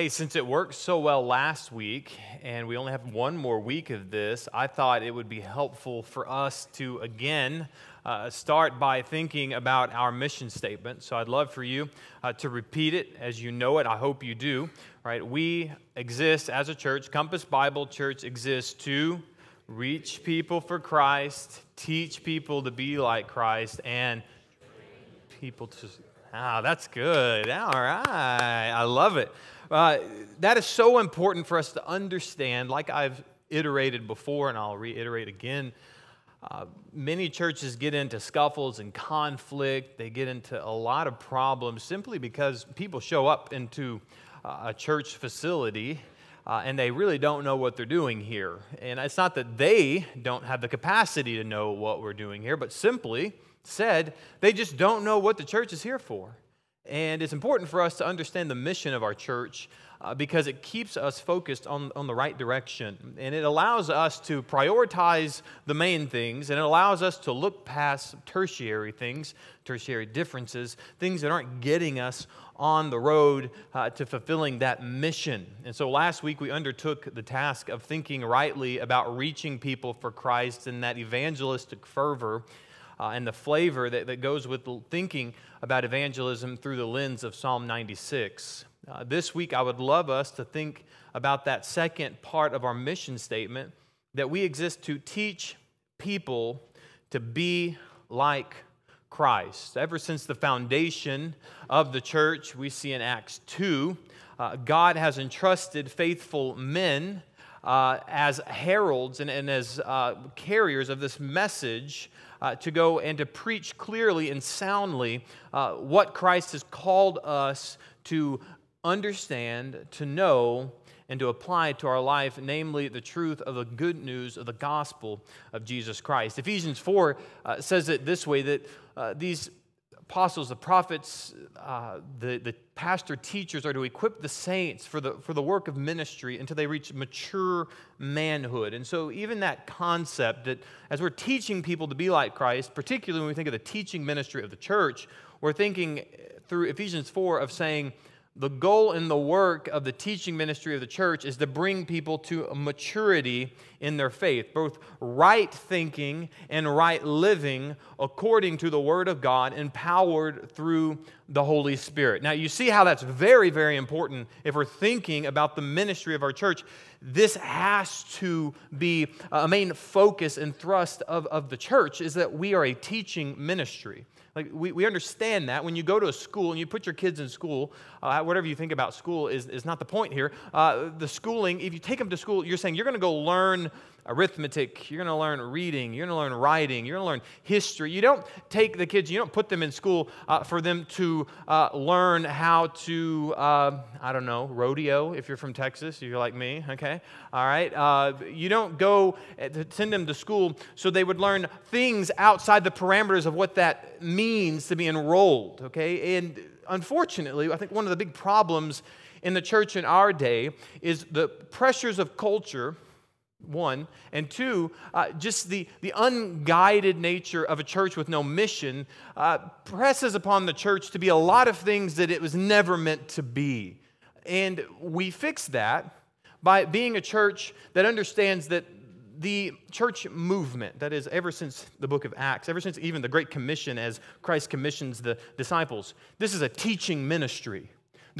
Hey, since it worked so well last week and we only have one more week of this, I thought it would be helpful for us to again uh, start by thinking about our mission statement. So I'd love for you uh, to repeat it as you know it. I hope you do. Right? We exist as a church, Compass Bible Church exists to reach people for Christ, teach people to be like Christ, and people to. Ah, that's good. All right. I love it. Uh, that is so important for us to understand, like I've iterated before, and I'll reiterate again. Uh, many churches get into scuffles and conflict. They get into a lot of problems simply because people show up into uh, a church facility uh, and they really don't know what they're doing here. And it's not that they don't have the capacity to know what we're doing here, but simply said, they just don't know what the church is here for. And it's important for us to understand the mission of our church uh, because it keeps us focused on, on the right direction. And it allows us to prioritize the main things, and it allows us to look past tertiary things, tertiary differences, things that aren't getting us on the road uh, to fulfilling that mission. And so last week we undertook the task of thinking rightly about reaching people for Christ and that evangelistic fervor uh, and the flavor that, that goes with thinking about evangelism through the lens of Psalm 96. Uh, this week, I would love us to think about that second part of our mission statement that we exist to teach people to be like Christ. Ever since the foundation of the church, we see in Acts 2, uh, God has entrusted faithful men uh, as heralds and, and as uh, carriers of this message uh, to go and to preach clearly and soundly uh, what Christ has called us to understand, to know, and to apply to our life, namely the truth of the good news of the gospel of Jesus Christ. Ephesians 4 uh, says it this way that uh, these apostles, the prophets, uh, the, the pastor teachers are to equip the saints for the, for the work of ministry until they reach mature manhood. And so, even that concept that as we're teaching people to be like Christ, particularly when we think of the teaching ministry of the church, we're thinking through Ephesians 4 of saying, the goal and the work of the teaching ministry of the church is to bring people to maturity in their faith, both right thinking and right living according to the Word of God, empowered through the Holy Spirit. Now, you see how that's very, very important if we're thinking about the ministry of our church. This has to be uh, a main focus and thrust of, of the church is that we are a teaching ministry. Like, we, we understand that when you go to a school and you put your kids in school, uh, whatever you think about school is, is not the point here. Uh, the schooling, if you take them to school, you're saying you're going to go learn arithmetic, you're going to learn reading, you're going to learn writing, you're going to learn history. You don't take the kids, you don't put them in school uh, for them to uh, learn how to, uh, I don't know, rodeo if you're from Texas, you're like me, okay? All right. Uh, you don't go uh, to send them to school so they would learn things outside the parameters of what that means to be enrolled, okay? And unfortunately, I think one of the big problems in the church in our day is the pressures of culture one. And two, uh, just the, the unguided nature of a church with no mission uh, presses upon the church to be a lot of things that it was never meant to be. And we fix that by being a church that understands that the church movement, that is, ever since the book of Acts, ever since even the Great Commission as Christ commissions the disciples, this is a teaching ministry.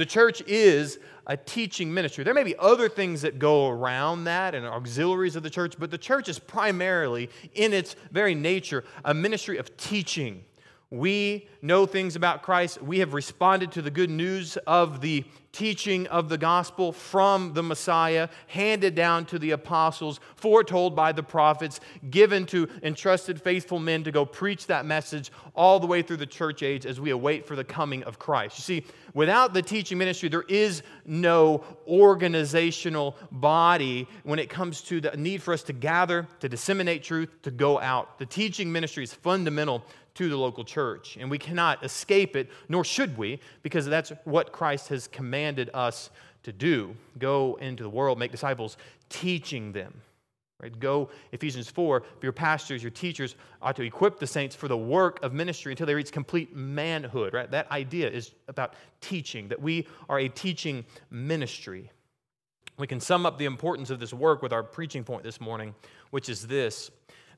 The church is a teaching ministry. There may be other things that go around that and auxiliaries of the church, but the church is primarily, in its very nature, a ministry of teaching. We know things about Christ. We have responded to the good news of the teaching of the gospel from the Messiah, handed down to the apostles, foretold by the prophets, given to entrusted faithful men to go preach that message all the way through the church age as we await for the coming of Christ. You see, without the teaching ministry, there is no organizational body when it comes to the need for us to gather, to disseminate truth, to go out. The teaching ministry is fundamental to the local church. And we cannot escape it, nor should we, because that's what Christ has commanded us to do go into the world, make disciples, teaching them. Right? Go, Ephesians 4, your pastors, your teachers ought to equip the saints for the work of ministry until they reach complete manhood. Right? That idea is about teaching, that we are a teaching ministry. We can sum up the importance of this work with our preaching point this morning, which is this.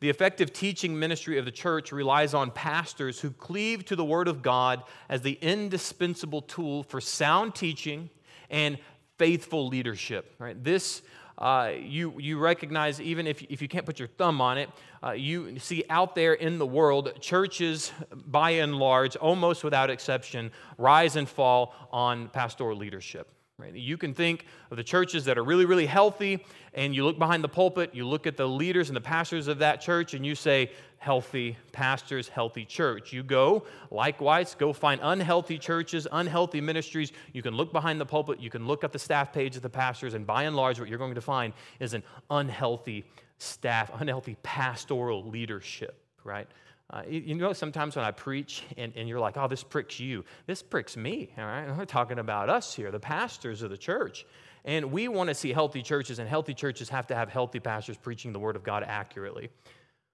The effective teaching ministry of the church relies on pastors who cleave to the Word of God as the indispensable tool for sound teaching and faithful leadership. Right? This uh, you, you recognize, even if, if you can't put your thumb on it, uh, you see out there in the world, churches, by and large, almost without exception, rise and fall on pastoral leadership. Right? You can think of the churches that are really, really healthy, and you look behind the pulpit, you look at the leaders and the pastors of that church, and you say, healthy pastors, healthy church. You go, likewise, go find unhealthy churches, unhealthy ministries. You can look behind the pulpit, you can look at the staff page of the pastors, and by and large, what you're going to find is an unhealthy staff, unhealthy pastoral leadership, right? Uh, you, you, know, sometimes when I preach and, and you're like, oh, this pricks you, this pricks me, all right? We're talking about us here, the pastors of the church. And we want to see healthy churches, and healthy churches have to have healthy pastors preaching the word of God accurately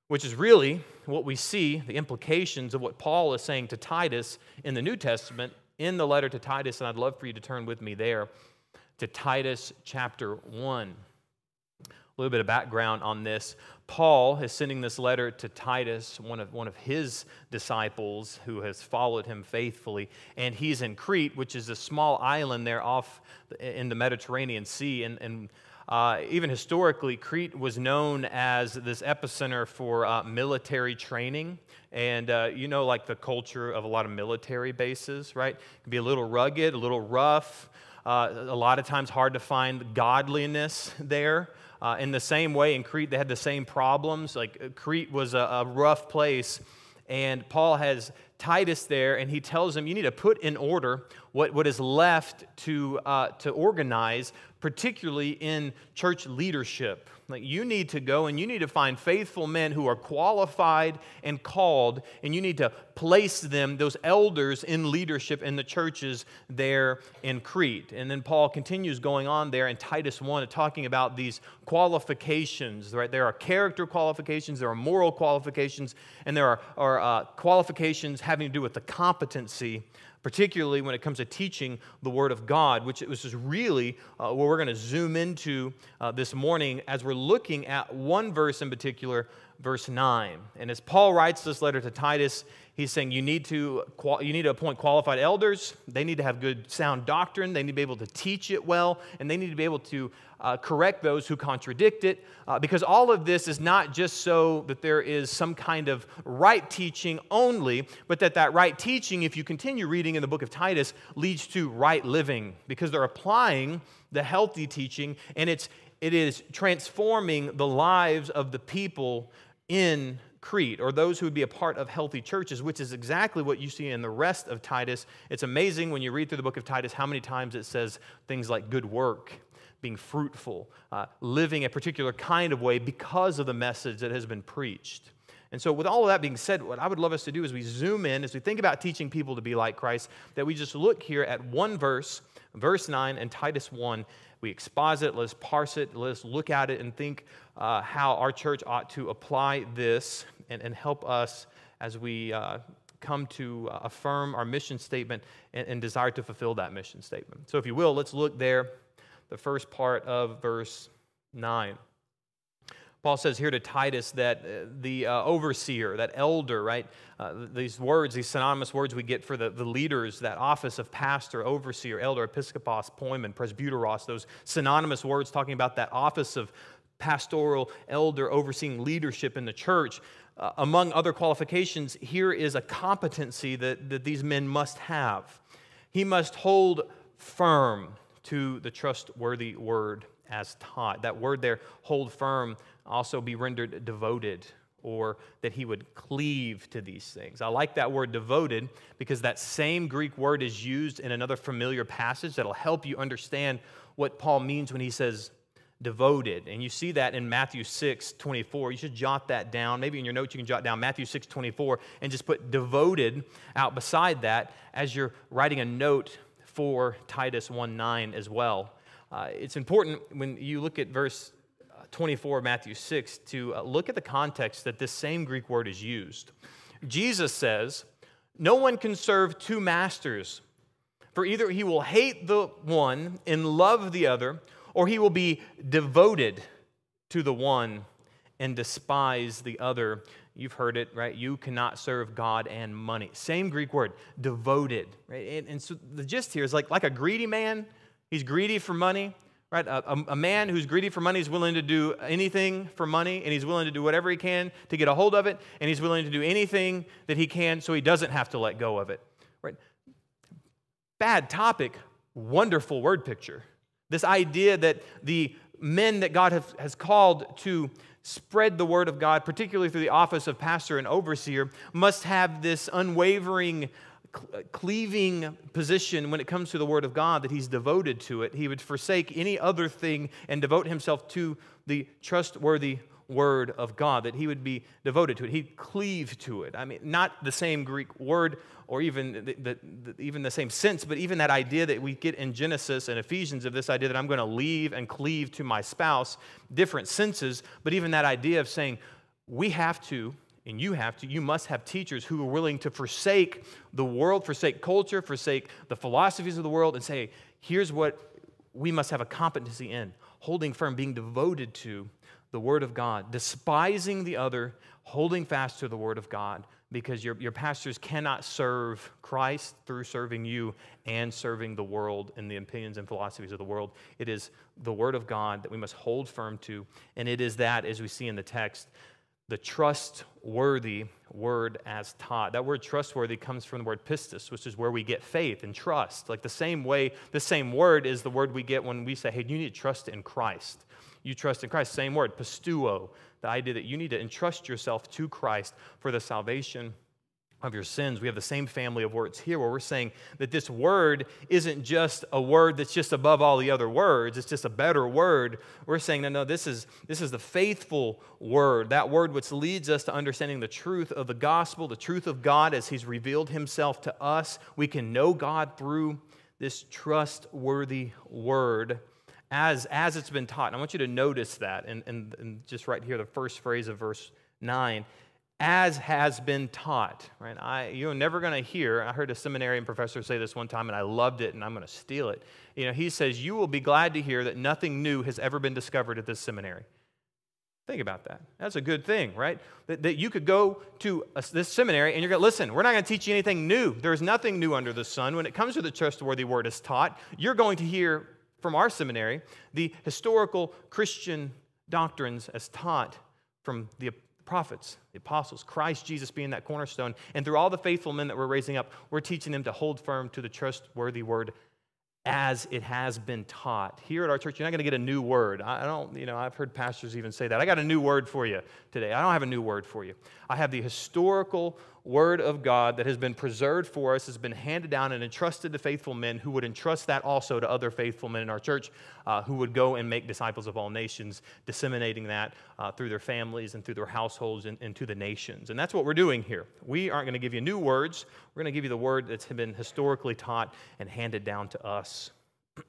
which is really what we see the implications of what Paul is saying to Titus in the New Testament in the letter to Titus. And I'd love for you to turn with me there to Titus chapter 1. A little bit of background on this. Paul is sending this letter to Titus, one of, one of his disciples who has followed him faithfully. And he's in Crete, which is a small island there off in the Mediterranean Sea. And, and uh, even historically, Crete was known as this epicenter for uh, military training. And uh, you know, like the culture of a lot of military bases, right? It can be a little rugged, a little rough, uh, a lot of times hard to find godliness there. Uh, in the same way, in Crete, they had the same problems. Like uh, Crete was a, a rough place. And Paul has Titus there, and he tells him, You need to put in order what, what is left to, uh, to organize, particularly in church leadership. Like you need to go and you need to find faithful men who are qualified and called, and you need to place them, those elders, in leadership in the churches there in Crete. And then Paul continues going on there in Titus 1 talking about these qualifications, right? There are character qualifications, there are moral qualifications, and there are, are uh, qualifications having to do with the competency particularly when it comes to teaching the Word of God, which is really uh, what we're going to zoom into uh, this morning as we're looking at one verse in particular, verse 9. And as Paul writes this letter to Titus, he's saying you need to, you need to appoint qualified elders. They need to have good, sound doctrine. They need to be able to teach it well, and they need to be able to uh, correct those who contradict it. Uh, because all of this is not just so that there is some kind of right teaching only, but that that right teaching, if you continue reading in the book of Titus, leads to right living, because they're applying the healthy teaching, and it's it is transforming the lives of the people in Crete or those who would be a part of healthy churches, which is exactly what you see in the rest of Titus. It's amazing when you read through the book of Titus how many times it says things like good work, being fruitful, uh, living a particular kind of way because of the message that has been preached. And so, with all of that being said, what I would love us to do is we zoom in as we think about teaching people to be like Christ, that we just look here at one verse, verse 9, and Titus 1, we exposit, let's parse it, let's look at it and think uh, how our church ought to apply this and, and help us as we uh, come to uh, affirm our mission statement and, and desire to fulfill that mission statement. So, if you will, let's look there, the first part of verse 9. Paul says here to Titus that uh, the uh, overseer, that elder, right? Uh, these words, these synonymous words we get for the, the leaders, that office of pastor, overseer, elder, episkopos, poimen, presbyteros, those synonymous words talking about that office of pastoral elder overseeing leadership in the church. Uh, among other qualifications, here is a competency that, that these men must have. He must hold firm to the trustworthy word as taught. That word there, hold firm, also be rendered devoted or that he would cleave to these things. I like that word devoted because that same Greek word is used in another familiar passage that'll help you understand what Paul means when he says devoted. And you see that in Matthew 6 24. You should jot that down. Maybe in your notes you can jot down Matthew 6 24 and just put devoted out beside that as you're writing a note for Titus 1 9 as well. Uh, it's important when you look at verse 24, of Matthew 6, to uh, look at the context that this same Greek word is used. Jesus says, No one can serve two masters, for either he will hate the one and love the other, or he will be devoted to the one and despise the other. You've heard it, right? You cannot serve God and money. Same Greek word, devoted, right? And, and so the gist here is like, like a greedy man, he's greedy for money, right? A, a, a, man who's greedy for money is willing to do anything for money, and he's willing to do whatever he can to get a hold of it, and he's willing to do anything that he can so he doesn't have to let go of it, right? Bad topic, wonderful word picture. This idea that the men that God has called to spread the word of God, particularly through the office of pastor and overseer, must have this unwavering, uh, cleaving position when it comes to the word of God that he's devoted to it. He would forsake any other thing and devote himself to the trustworthy word of God, that he would be devoted to it. He'd cleave to it. I mean, not the same Greek word or even the, the, the, even the same sense, but even that idea that we get in Genesis and Ephesians of this idea that I'm going to leave and cleave to my spouse, different senses, but even that idea of saying, we have to, and you have to, you must have teachers who are willing to forsake the world, forsake culture, forsake the philosophies of the world, and say, here's what we must have a competency in holding firm, being devoted to the Word of God, despising the other, holding fast to the Word of God, because your, your pastors cannot serve Christ through serving you and serving the world and the opinions and philosophies of the world. It is the Word of God that we must hold firm to, and it is that, as we see in the text, the trustworthy word as taught. That word trustworthy comes from the word pistis, which is where we get faith and trust. Like the same way, the same word is the word we get when we say, hey, you need to trust in Christ you trust in Christ. Same word, pistuo, the idea that you need to entrust yourself to Christ for the salvation of your sins. We have the same family of words here where we're saying that this word isn't just a word that's just above all the other words, it's just a better word. We're saying, no, no, this is, this is the faithful word, that word which leads us to understanding the truth of the gospel, the truth of God as He's revealed Himself to us. We can know God through this trustworthy word as, as it's been taught. And I want you to notice that, and, and, and just right here, the first phrase of verse 9 as has been taught right? I, you're never going to hear i heard a seminarian professor say this one time and i loved it and i'm going to steal it. You know he says you will be glad to hear that nothing new has ever been discovered at this seminary. Think about that. That's a good thing right? That, that you could go to a, this seminary and you're going to listen we're not going to teach you anything new. There's nothing new under the sun. When it comes to the trustworthy word as taught you're going to hear from our seminary the historical Christian doctrines as taught from the prophets, the apostles, Christ Jesus being that cornerstone. And through all the faithful men that we're raising up, we're teaching them to hold firm to the trustworthy word as it has been taught. Here at our church, you're not going to get a new word. I don't, you know, I've heard pastors even say that. I got a new word for you today. I don't have a new word for you. I have the historical word of God that has been preserved for us, has been handed down and entrusted to faithful men who would entrust that also to other faithful men in our church uh, who would go and make disciples of all nations, disseminating that uh, through their families and through their households and, and to the nations. And that's what we're doing here. We aren't going to give you new words, we're going to give you the word that's been historically taught and handed down to us.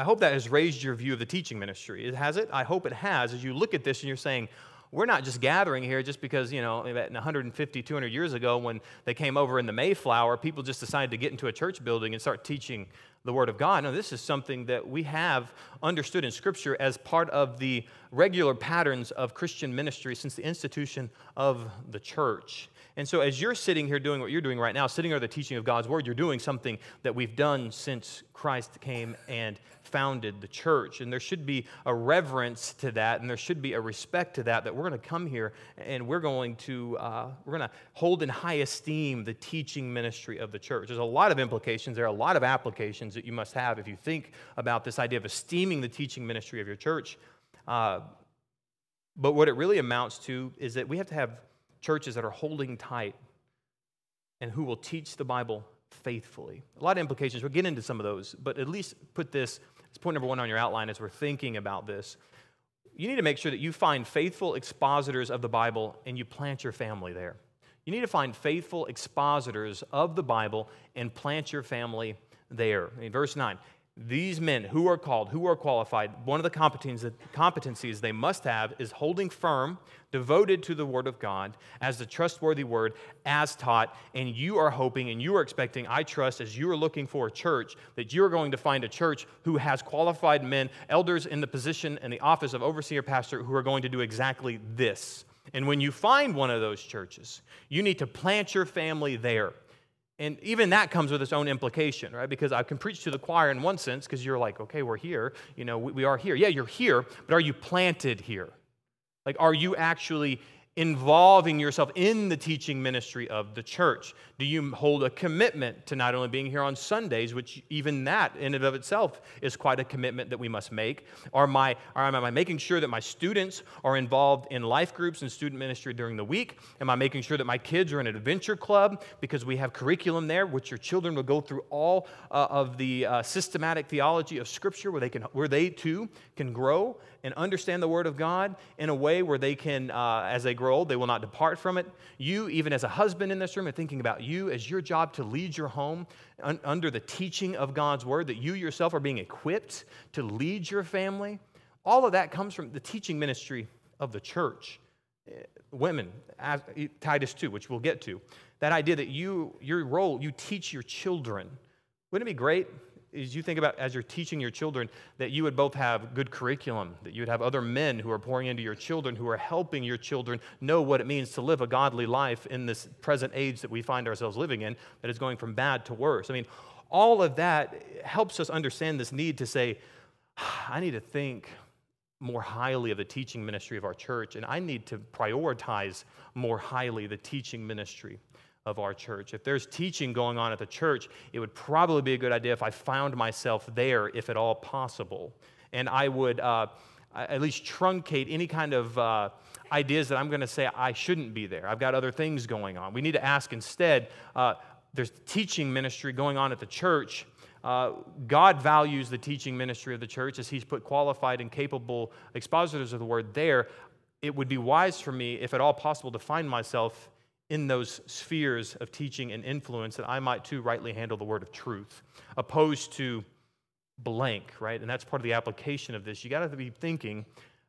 I hope that has raised your view of the teaching ministry. It has it? I hope it has. As you look at this and you're saying, we're not just gathering here just because, you know, 150, 200 years ago when they came over in the Mayflower, people just decided to get into a church building and start teaching the Word of God. No, this is something that we have understood in Scripture as part of the regular patterns of Christian ministry since the institution of the church. And so, as you're sitting here doing what you're doing right now, sitting under the teaching of God's Word, you're doing something that we've done since Christ came and founded the church. And there should be a reverence to that, and there should be a respect to that, that we're going to come here and we're going to, uh, we're going to hold in high esteem the teaching ministry of the church. There's a lot of implications, there are a lot of applications that you must have if you think about this idea of esteeming the teaching ministry of your church. Uh, but what it really amounts to is that we have to have churches that are holding tight and who will teach the Bible faithfully. A lot of implications. We'll get into some of those, but at least put this as point number one on your outline as we're thinking about this. You need to make sure that you find faithful expositors of the Bible and you plant your family there. You need to find faithful expositors of the Bible and plant your family there. In verse 9, these men who are called, who are qualified, one of the competencies they must have is holding firm, devoted to the Word of God as the trustworthy Word, as taught. And you are hoping and you are expecting, I trust, as you are looking for a church, that you are going to find a church who has qualified men, elders in the position and the office of overseer pastor, who are going to do exactly this. And when you find one of those churches, you need to plant your family there. And even that comes with its own implication, right? Because I can preach to the choir in one sense because you're like, okay, we're here. You know, we, we are here. Yeah, you're here, but are you planted here? Like, are you actually involving yourself in the teaching ministry of the church? Do you hold a commitment to not only being here on Sundays, which even that in and of itself is quite a commitment that we must make? Am I, or am I making sure that my students are involved in life groups and student ministry during the week? Am I making sure that my kids are in an adventure club because we have curriculum there, which your children will go through all uh, of the uh, systematic theology of Scripture, where they can, where they too can grow and understand the Word of God in a way where they can, uh, as they grow old, they will not depart from it. You, even as a husband in this room, are thinking about you as your job to lead your home un- under the teaching of God's Word, that you yourself are being equipped to lead your family. All of that comes from the teaching ministry of the church. Eh, women, Titus 2, which we'll get to. That idea that you, your role, you teach your children. Wouldn't it be great as you think about as you're teaching your children that you would both have good curriculum that you would have other men who are pouring into your children who are helping your children know what it means to live a godly life in this present age that we find ourselves living in that is going from bad to worse. I mean all of that helps us understand this need to say i need to think more highly of the teaching ministry of our church and i need to prioritize more highly the teaching ministry of our church. If there's teaching going on at the church, it would probably be a good idea if I found myself there, if at all possible. And I would uh, at least truncate any kind of uh, ideas that I'm going to say I shouldn't be there. I've got other things going on. We need to ask instead uh, there's teaching ministry going on at the church. Uh, God values the teaching ministry of the church as He's put qualified and capable expositors of the word there. It would be wise for me, if at all possible, to find myself in those spheres of teaching and influence that I might too rightly handle the word of truth, opposed to blank, right? And that's part of the application of this. You got to be thinking,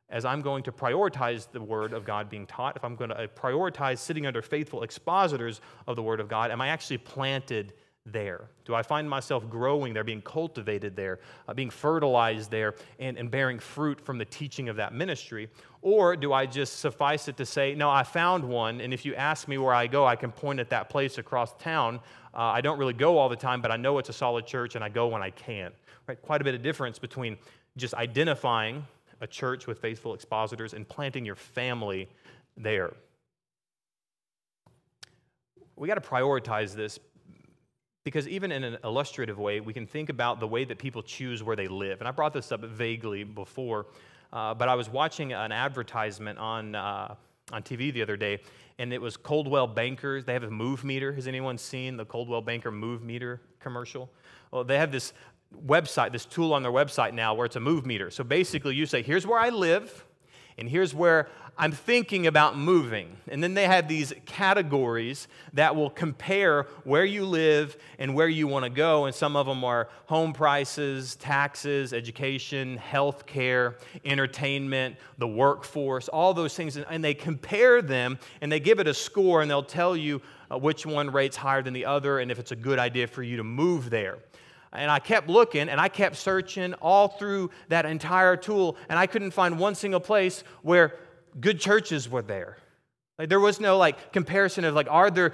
as I'm going to prioritize the word of God being taught, if I'm going to prioritize sitting under faithful expositors of the word of God, am I actually planted there? Do I find myself growing there, being cultivated there, uh, being fertilized there, and, and bearing fruit from the teaching of that ministry? Or do I just suffice it to say, no, I found one, and if you ask me where I go, I can point at that place across town. Uh, I don't really go all the time, but I know it's a solid church, and I go when I can. Right? Quite a bit of difference between just identifying a church with faithful expositors and planting your family there. We got to prioritize this because even in an illustrative way, we can think about the way that people choose where they live. And I brought this up vaguely before, uh, but I was watching an advertisement on, uh, on TV the other day, and it was Coldwell Bankers. They have a move meter. Has anyone seen the Coldwell Banker move meter commercial? Well, they have this website, this tool on their website now where it's a move meter. So basically, you say, here's where I live and here's where I'm thinking about moving. And then they have these categories that will compare where you live and where you want to go. And some of them are home prices, taxes, education, health care, entertainment, the workforce, all those things. And they compare them and they give it a score and they'll tell you uh, which one rates higher than the other and if it's a good idea for you to move there. And I kept looking and I kept searching all through that entire tool, and I couldn't find one single place where good churches were there. Like there was no like comparison of like are there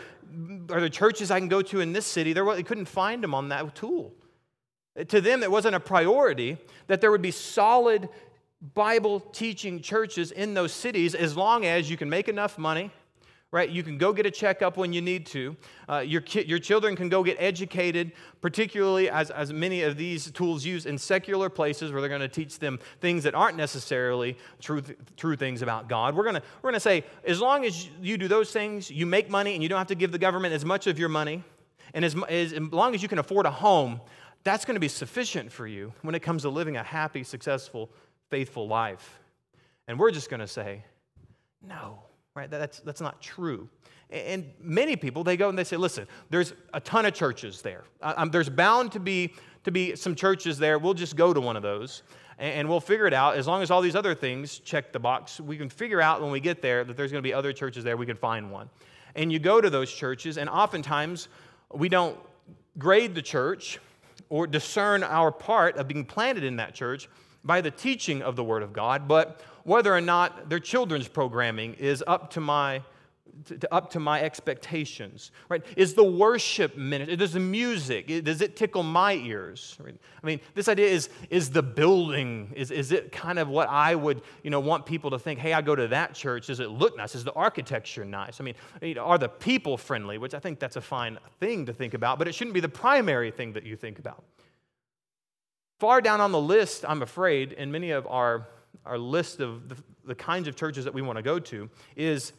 are there churches I can go to in this city? There was, they couldn't find them on that tool. To them, it wasn't a priority that there would be solid Bible teaching churches in those cities as long as you can make enough money right? You can go get a checkup when you need to. Uh, your, ki- your children can go get educated, particularly as, as many of these tools use in secular places where they're going to teach them things that aren't necessarily true, th- true things about God. We're going to we're gonna say, as long as you do those things, you make money and you don't have to give the government as much of your money, and as, as, as long as you can afford a home, that's going to be sufficient for you when it comes to living a happy, successful, faithful life. And we're just going to say, no right? That's, that's not true. And many people, they go and they say, listen, there's a ton of churches there. Um, there's bound to be to be some churches there, we'll just go to one of those and we'll figure it out. As long as all these other things check the box, we can figure out when we get there that there's going to be other churches there, we can find one. And you go to those churches, and oftentimes we don't grade the church or discern our part of being planted in that church by the teaching of the Word of God, but whether or not their children's programming is up to my to, up to my expectations right? Is the worship ministry does the music does it tickle my ears right? i mean this idea is is the building is, is it kind of what i would you know want people to think hey i go to that church does it look nice? Is the architecture nice? I mean are the people friendly? Which i think that's a fine thing to think about but it shouldn't be the primary thing that you think about. Far down on the list i'm afraid in many of our our list of the, the kinds of churches that we want to go to is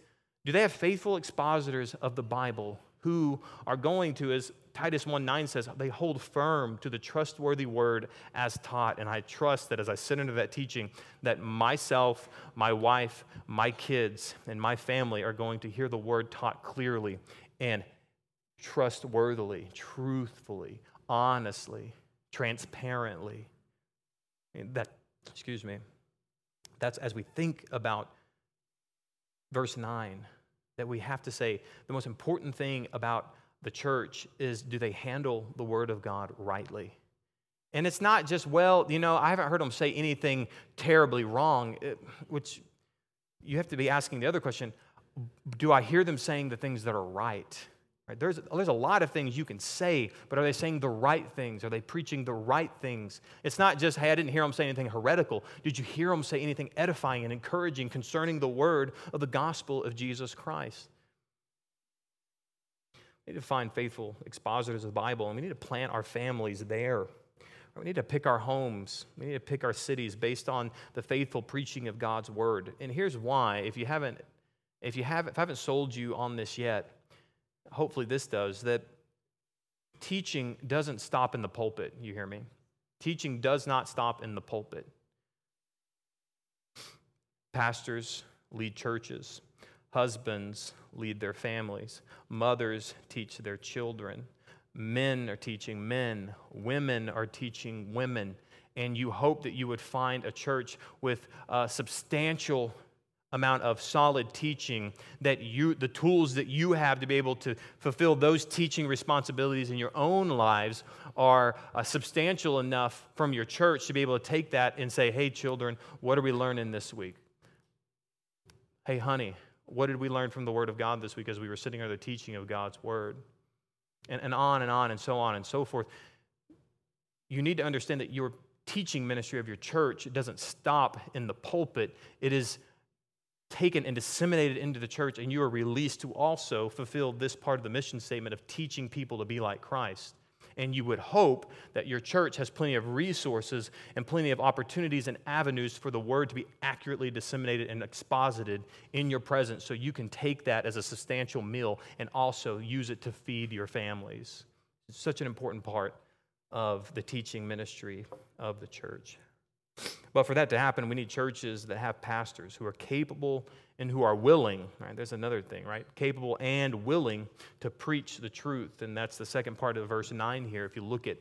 do they have faithful expositors of the Bible who are going to, as Titus 1 9 says, they hold firm to the trustworthy word as taught. And I trust that as I sit into that teaching, that myself, my wife, my kids, and my family are going to hear the word taught clearly and trustworthily, truthfully, honestly, transparently. That, excuse me, that's as we think about verse 9 that we have to say the most important thing about the church is do they handle the word of God rightly? And it's not just, well, you know, I haven't heard them say anything terribly wrong, eh, which you have to be asking the other question do I hear them saying the things that are right? Right? There's, there's a lot of things you can say, but are they saying the right things? Are they preaching the right things? It's not just, hey, I didn't hear them say anything heretical. Did you hear them say anything edifying and encouraging concerning the word of the gospel of Jesus Christ? We need to find faithful expositors of the Bible, and we need to plant our families there. We need to pick our homes. We need to pick our cities based on the faithful preaching of God's word. And here's why. If you haven't, if you haven't, if I haven't sold you on this yet, hopefully this does, that teaching doesn't stop in the pulpit. You hear me? Teaching does not stop in the pulpit. Pastors lead churches, husbands lead their families, mothers teach their children, men are teaching men, women are teaching women. And you hope that you would find a church with a substantial amount of solid teaching that you the tools that you have to be able to fulfill those teaching responsibilities in your own lives are uh, substantial enough from your church to be able to take that and say hey children what are we learning this week? Hey honey what did we learn from the word of god this week as we were sitting under the teaching of god's word? And, and on and on and so on and so forth. You need to understand that your teaching ministry of your church doesn't stop in the pulpit. It is taken and disseminated into the church, and you are released to also fulfill this part of the mission statement of teaching people to be like Christ. And you would hope that your church has plenty of resources and plenty of opportunities and avenues for the word to be accurately disseminated and exposited in your presence so you can take that as a substantial meal and also use it to feed your families. It's such an important part of the teaching ministry of the church. But for that to happen, we need churches that have pastors who are capable and who are willing. Right? There's another thing, right? Capable and willing to preach the truth. And that's the second part of verse 9 here. If you look at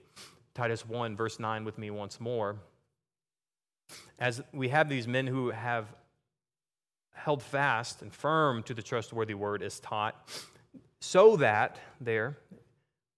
Titus 1, verse 9 with me once more. As we have these men who have held fast and firm to the trustworthy word as taught, so that there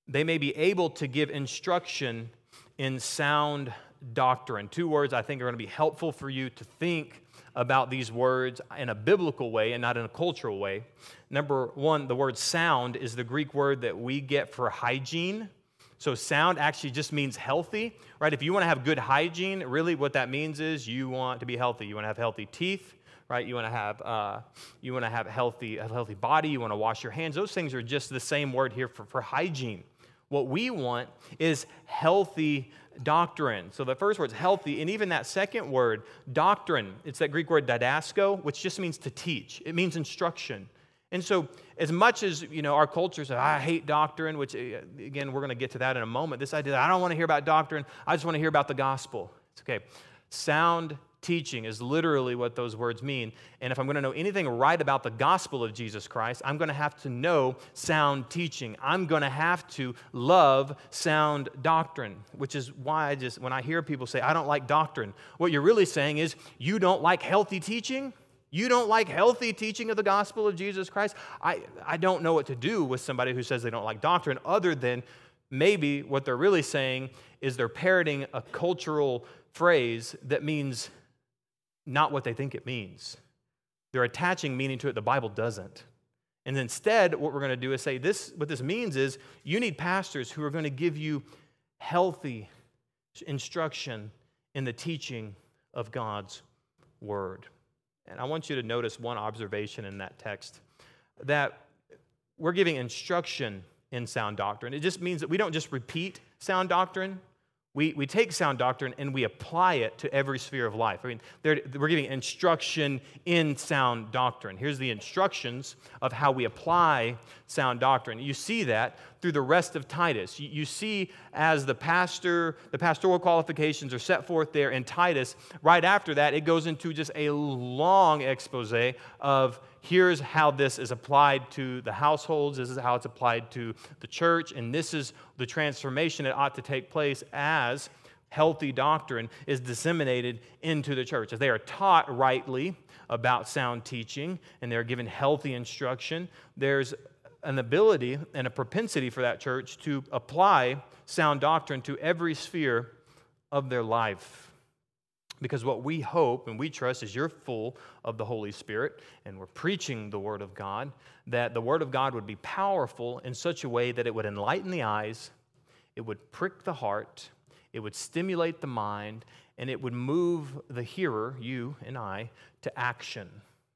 they may be able to give instruction in sound doctrine. Two words I think are going to be helpful for you to think about these words in a biblical way and not in a cultural way. Number one, the word sound is the Greek word that we get for hygiene. So, sound actually just means healthy, right? If you want to have good hygiene, really what that means is you want to be healthy. You want to have healthy teeth, right? You want to have uh, you want to have healthy a healthy body. You want to wash your hands. Those things are just the same word here for, for hygiene. What we want is healthy doctrine. So the first word is healthy, and even that second word, doctrine, it's that Greek word didasko, which just means to teach. It means instruction. And so, as much as you know, our culture says, "I hate doctrine," which uh, again we're going to get to that in a moment. This idea, I don't want to hear about doctrine. I just want to hear about the gospel. It's okay. Sound teaching is literally what those words mean. And if I'm going to know anything right about the gospel of Jesus Christ, I'm going to have to know sound teaching. I'm going to have to love sound doctrine, which is why I just, when I hear people say, I don't like doctrine, what you're really saying is, you don't like healthy teaching? You don't like healthy teaching of the gospel of Jesus Christ? I, I don't know what to do with somebody who says they don't like doctrine, other than maybe what they're really saying is they're parroting a cultural phrase that means not what they think it means. They're attaching meaning to it the Bible doesn't. And instead, what we're going to do is say this what this means is you need pastors who are going to give you healthy instruction in the teaching of God's word. And I want you to notice one observation in that text that we're giving instruction in sound doctrine. It just means that we don't just repeat sound doctrine, we, we take sound doctrine and we apply it to every sphere of life. I mean, we're giving instruction in sound doctrine. Here's the instructions of how we apply sound doctrine. You see that through the rest of Titus. You, you see, as the pastor, the pastoral qualifications are set forth there in Titus, right after that, it goes into just a long expose of here's how this is applied to the households, this is how it's applied to the church, and this is the transformation that ought to take place as healthy doctrine is disseminated into the church. As they are taught rightly about sound teaching and they're given healthy instruction, there's an ability and a propensity for that church to apply sound doctrine to every sphere of their life. Because what we hope and we trust is you're full of the Holy Spirit and we're preaching the Word of God, that the Word of God would be powerful in such a way that it would enlighten the eyes, it would prick the heart, it would stimulate the mind, and it would move the hearer, you and I, to action.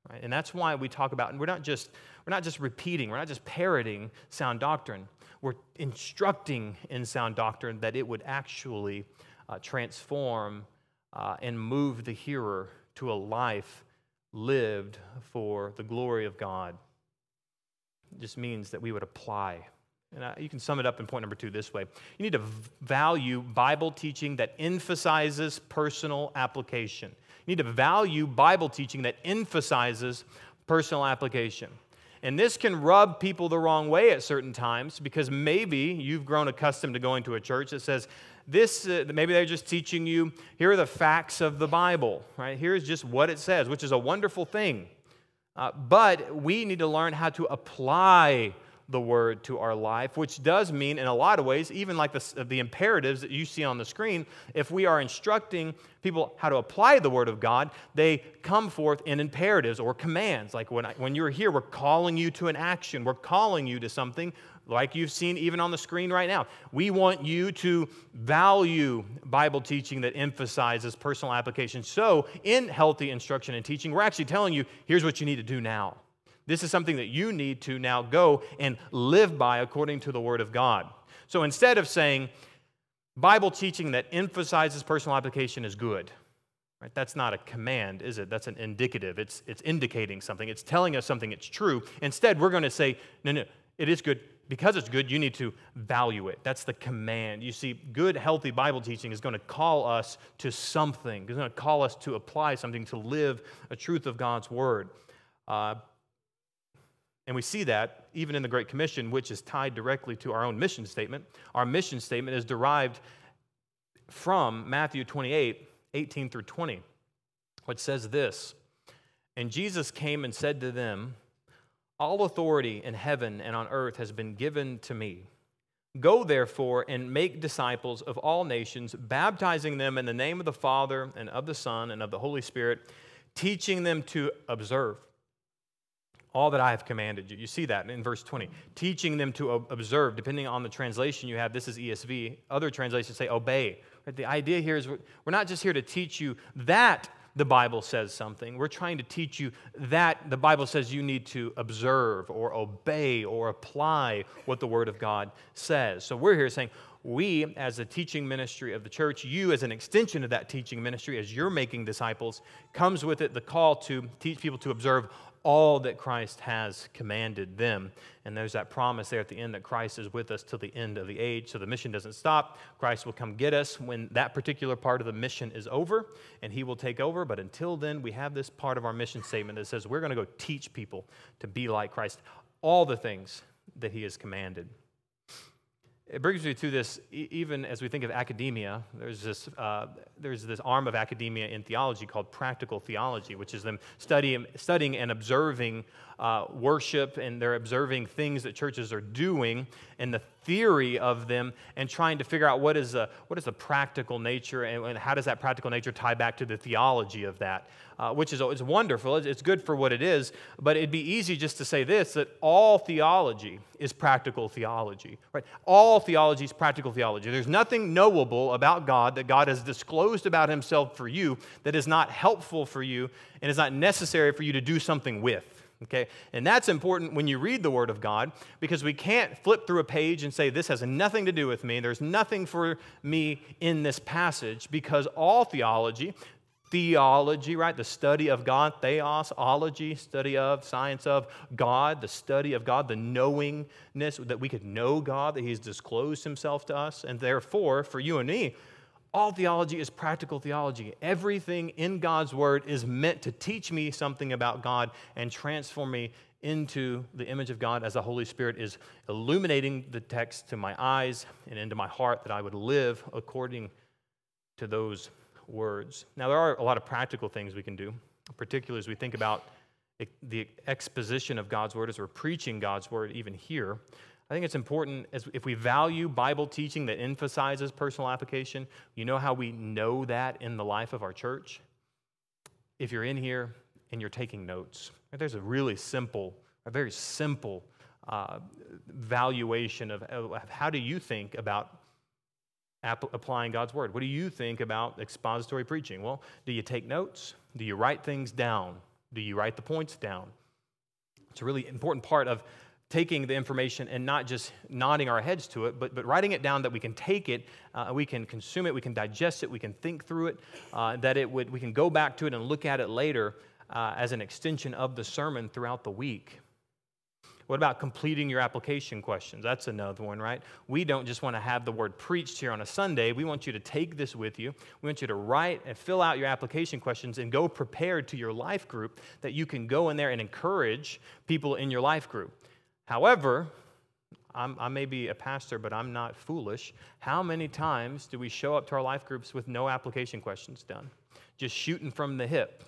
Right? And that's why we talk about, and we're not just we're not just repeating, we're not just parroting sound doctrine. We're instructing in sound doctrine that it would actually uh, transform uh, and move the hearer to a life lived for the glory of God. It just means that we would apply. And uh, you can sum it up in point number two this way you need to value Bible teaching that emphasizes personal application. You need to value Bible teaching that emphasizes personal application. And this can rub people the wrong way at certain times because maybe you've grown accustomed to going to a church that says, this uh, maybe they're just teaching you here are the facts of the bible right? Here's just what it says which is a wonderful thing. Uh, but we need to learn how to apply the word to our life, which does mean, in a lot of ways, even like the, the imperatives that you see on the screen, if we are instructing people how to apply the word of God, they come forth in imperatives or commands. Like when, I, when you're here, we're calling you to an action, we're calling you to something like you've seen even on the screen right now. We want you to value Bible teaching that emphasizes personal application. So, in healthy instruction and teaching, we're actually telling you here's what you need to do now. This is something that you need to now go and live by according to the Word of God. So instead of saying Bible teaching that emphasizes personal application is good, right? That's not a command, is it? That's an indicative. It's, it's indicating something. It's telling us something. It's true. Instead, we're going to say, no, no, it is good. Because it's good, you need to value it. That's the command. You see, good, healthy Bible teaching is going to call us to something. It's going to call us to apply something, to live a truth of God's Word. Uh, and we see that even in the Great Commission, which is tied directly to our own mission statement. Our mission statement is derived from Matthew 28 18 through 20, which says this And Jesus came and said to them, All authority in heaven and on earth has been given to me. Go therefore and make disciples of all nations, baptizing them in the name of the Father and of the Son and of the Holy Spirit, teaching them to observe all that I have commanded you. You see that in verse 20. Teaching them to observe, depending on the translation you have, this is ESV. Other translations say obey. The idea here is we're not just here to teach you that the Bible says something. We're trying to teach you that the Bible says you need to observe or obey or apply what the Word of God says. So we're here saying, we, as a teaching ministry of the church, you, as an extension of that teaching ministry, as you're making disciples, comes with it the call to teach people to observe all that Christ has commanded them. And there's that promise there at the end that Christ is with us till the end of the age. So the mission doesn't stop. Christ will come get us when that particular part of the mission is over, and he will take over. But until then, we have this part of our mission statement that says we're going to go teach people to be like Christ, all the things that he has commanded. It brings me to this, even as we think of academia, there's this, uh, there's this arm of academia in theology called practical theology, which is them studying, studying and observing uh, worship and they're observing things that churches are doing and the theory of them and trying to figure out what is, a, what is the practical nature and, and how does that practical nature tie back to the theology of that, uh, which is it's wonderful. It's good for what it is, but it'd be easy just to say this that all theology is practical theology. Right? All theology is practical theology. There's nothing knowable about God that God has disclosed about himself for you that is not helpful for you and is not necessary for you to do something with. Okay? And that's important when you read the Word of God because we can't flip through a page and say, This has nothing to do with me. There's nothing for me in this passage because all theology, theology, right? The study of God, theos, ology, study of, science of God, the study of God, the knowingness that we could know God, that He's disclosed Himself to us. And therefore, for you and me, all theology is practical theology. Everything in God's word is meant to teach me something about God and transform me into the image of God as the Holy Spirit is illuminating the text to my eyes and into my heart that I would live according to those words. Now, there are a lot of practical things we can do, particularly as we think about the exposition of God's word as we're preaching God's word, even here. I think it's important as if we value Bible teaching that emphasizes personal application, you know how we know that in the life of our church? If you're in here and you're taking notes, there's a really simple, a very simple uh, valuation of, of, how do you think about applying God's word? What do you think about expository preaching? Well, do you take notes? Do you write things down? Do you write the points down? It's a really important part of taking the information and not just nodding our heads to it, but, but writing it down that we can take it, uh, we can consume it, we can digest it, we can think through it, uh, that it would, we can go back to it and look at it later uh, as an extension of the sermon throughout the week. What about completing your application questions? That's another one, right? We don't just want to have the word preached here on a Sunday. We want you to take this with you. We want you to write and fill out your application questions and go prepared to your life group that you can go in there and encourage people in your life group. However, I'm, i may be a pastor, but I'm not foolish. How many times do we show up to our life groups with no application questions done? Just shooting from the hip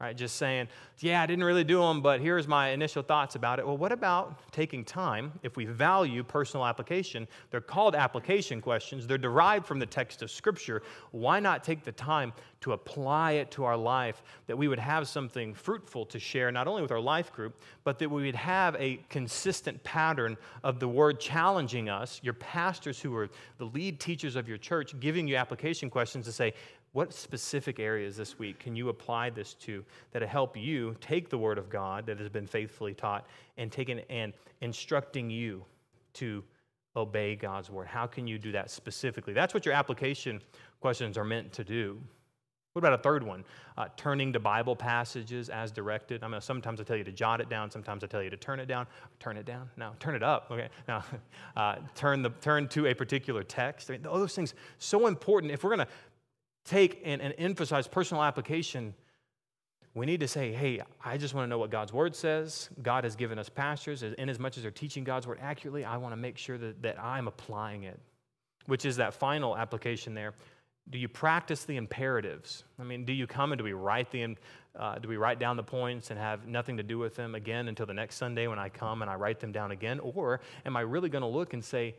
right? Just saying, yeah, I didn't really do them, but here's my initial thoughts about it. Well, what about taking time? If we value personal application, they're called application questions, they're derived from the text of Scripture. Why not take the time to apply it to our life that we would have something fruitful to share, not only with our life group, but that we would have a consistent pattern of the word challenging us, your pastors who are the lead teachers of your church, giving you application questions to say, what specific areas this week can you apply this to that help you take the word of God that has been faithfully taught and taken and instructing you to obey God's word? How can you do that specifically? That's what your application questions are meant to do. What about a third one? Uh, turning to Bible passages as directed. I mean, sometimes I tell you to jot it down. Sometimes I tell you to turn it down. Turn it down. No, turn it up. Okay. Now, uh, turn the turn to a particular text. I mean, all those things so important. If we're going to take and, and emphasize personal application, we need to say, hey, I just want to know what God's word says. God has given us pastors, in as much as they're teaching God's word accurately, I want to make sure that, that I'm applying it, which is that final application there. Do you practice the imperatives? I mean, do you come and do we write the uh, do we write down the points and have nothing to do with them again until the next Sunday when I come and I write them down again? Or am I really going to look and say,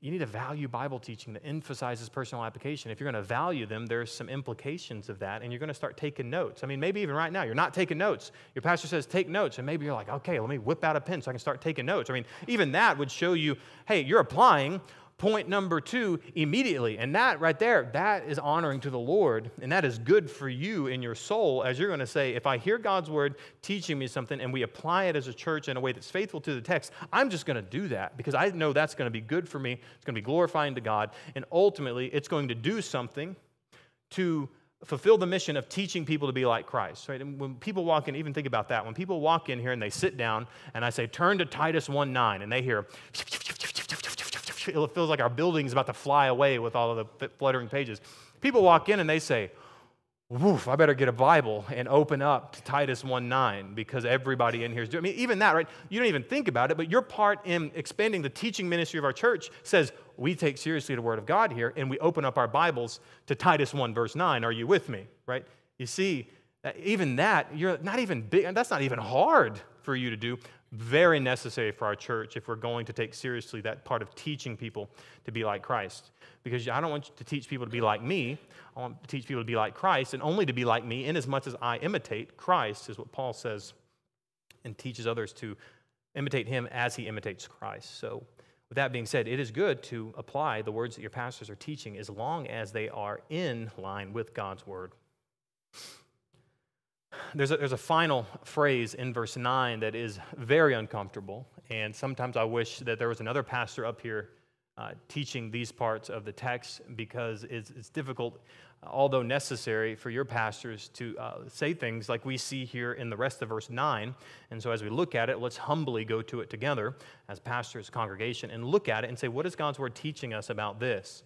you need to value Bible teaching that emphasizes personal application. If you're going to value them, there's some implications of that, and you're going to start taking notes. I mean, maybe even right now, you're not taking notes. Your pastor says, take notes, and maybe you're like, okay, let me whip out a pen so I can start taking notes. I mean, even that would show you, hey, you're applying point number two immediately. And that right there, that is honoring to the Lord. And that is good for you in your soul as you're going to say, if I hear God's word teaching me something and we apply it as a church in a way that's faithful to the text, I'm just going to do that because I know that's going to be good for me. It's going to be glorifying to God. And ultimately, it's going to do something to fulfill the mission of teaching people to be like Christ, right? And when people walk in, even think about that. When people walk in here and they sit down and I say, turn to Titus 1 9, and they hear, it feels like our building is about to fly away with all of the fluttering pages. People walk in and they say, woof, I better get a Bible and open up to Titus 1 9 because everybody in here is doing I mean, even that, right? You don't even think about it, but your part in expanding the teaching ministry of our church says we take seriously the Word of God here and we open up our Bibles to Titus 1 verse 9. Are you with me, right? You see, uh, even that, you're not even big, that's not even hard for you to do. Very necessary for our church if we're going to take seriously that part of teaching people to be like Christ. Because I don't want to teach people to be like me. I want to teach people to be like Christ and only to be like me in as much as I imitate Christ, is what Paul says, and teaches others to imitate him as he imitates Christ. So, with that being said, it is good to apply the words that your pastors are teaching as long as they are in line with God's word. There's a, there's a final phrase in verse 9 that is very uncomfortable, and sometimes I wish that there was another pastor up here uh, teaching these parts of the text because it's, it's difficult, although necessary, for your pastors to uh, say things like we see here in the rest of verse 9. And so as we look at it, let's humbly go to it together as pastors, congregation, and look at it and say, what is God's word teaching us about this?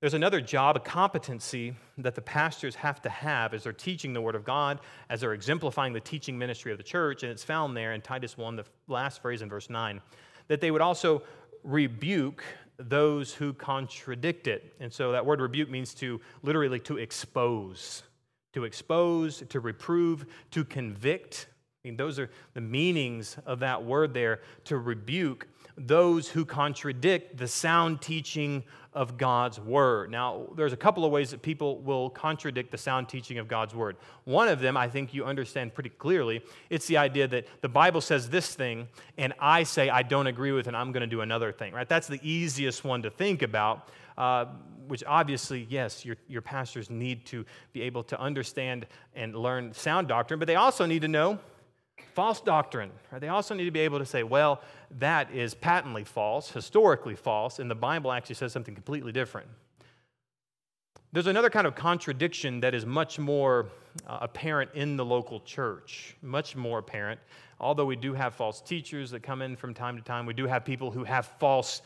There's another job, a competency that the pastors have to have as they're teaching the Word of God, as they're exemplifying the teaching ministry of the church, and it's found there in Titus 1, the last phrase in verse 9, that they would also rebuke those who contradict it. And so that word rebuke means to literally to expose, to expose, to reprove, to convict. Mean, those are the meanings of that word there to rebuke those who contradict the sound teaching of God's word. Now, there's a couple of ways that people will contradict the sound teaching of God's word. One of them, I think you understand pretty clearly, it's the idea that the Bible says this thing, and I say I don't agree with it, and I'm going to do another thing, right? That's the easiest one to think about. Uh, which obviously, yes, your, your pastors need to be able to understand and learn sound doctrine, but they also need to know false doctrine. Right? They also need to be able to say, well, that is patently false, historically false, and the Bible actually says something completely different. There's another kind of contradiction that is much more uh, apparent in the local church, much more apparent. Although we do have false teachers that come in from time to time, we do have people who have false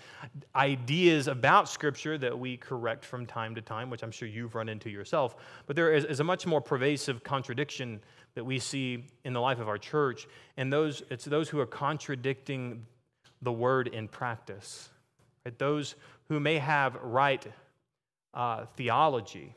ideas about Scripture that we correct from time to time, which I'm sure you've run into yourself. But there is, is a much more pervasive contradiction that we see in the life of our church, and those, it's those who are contradicting the word in practice. Right? Those who may have right uh, theology,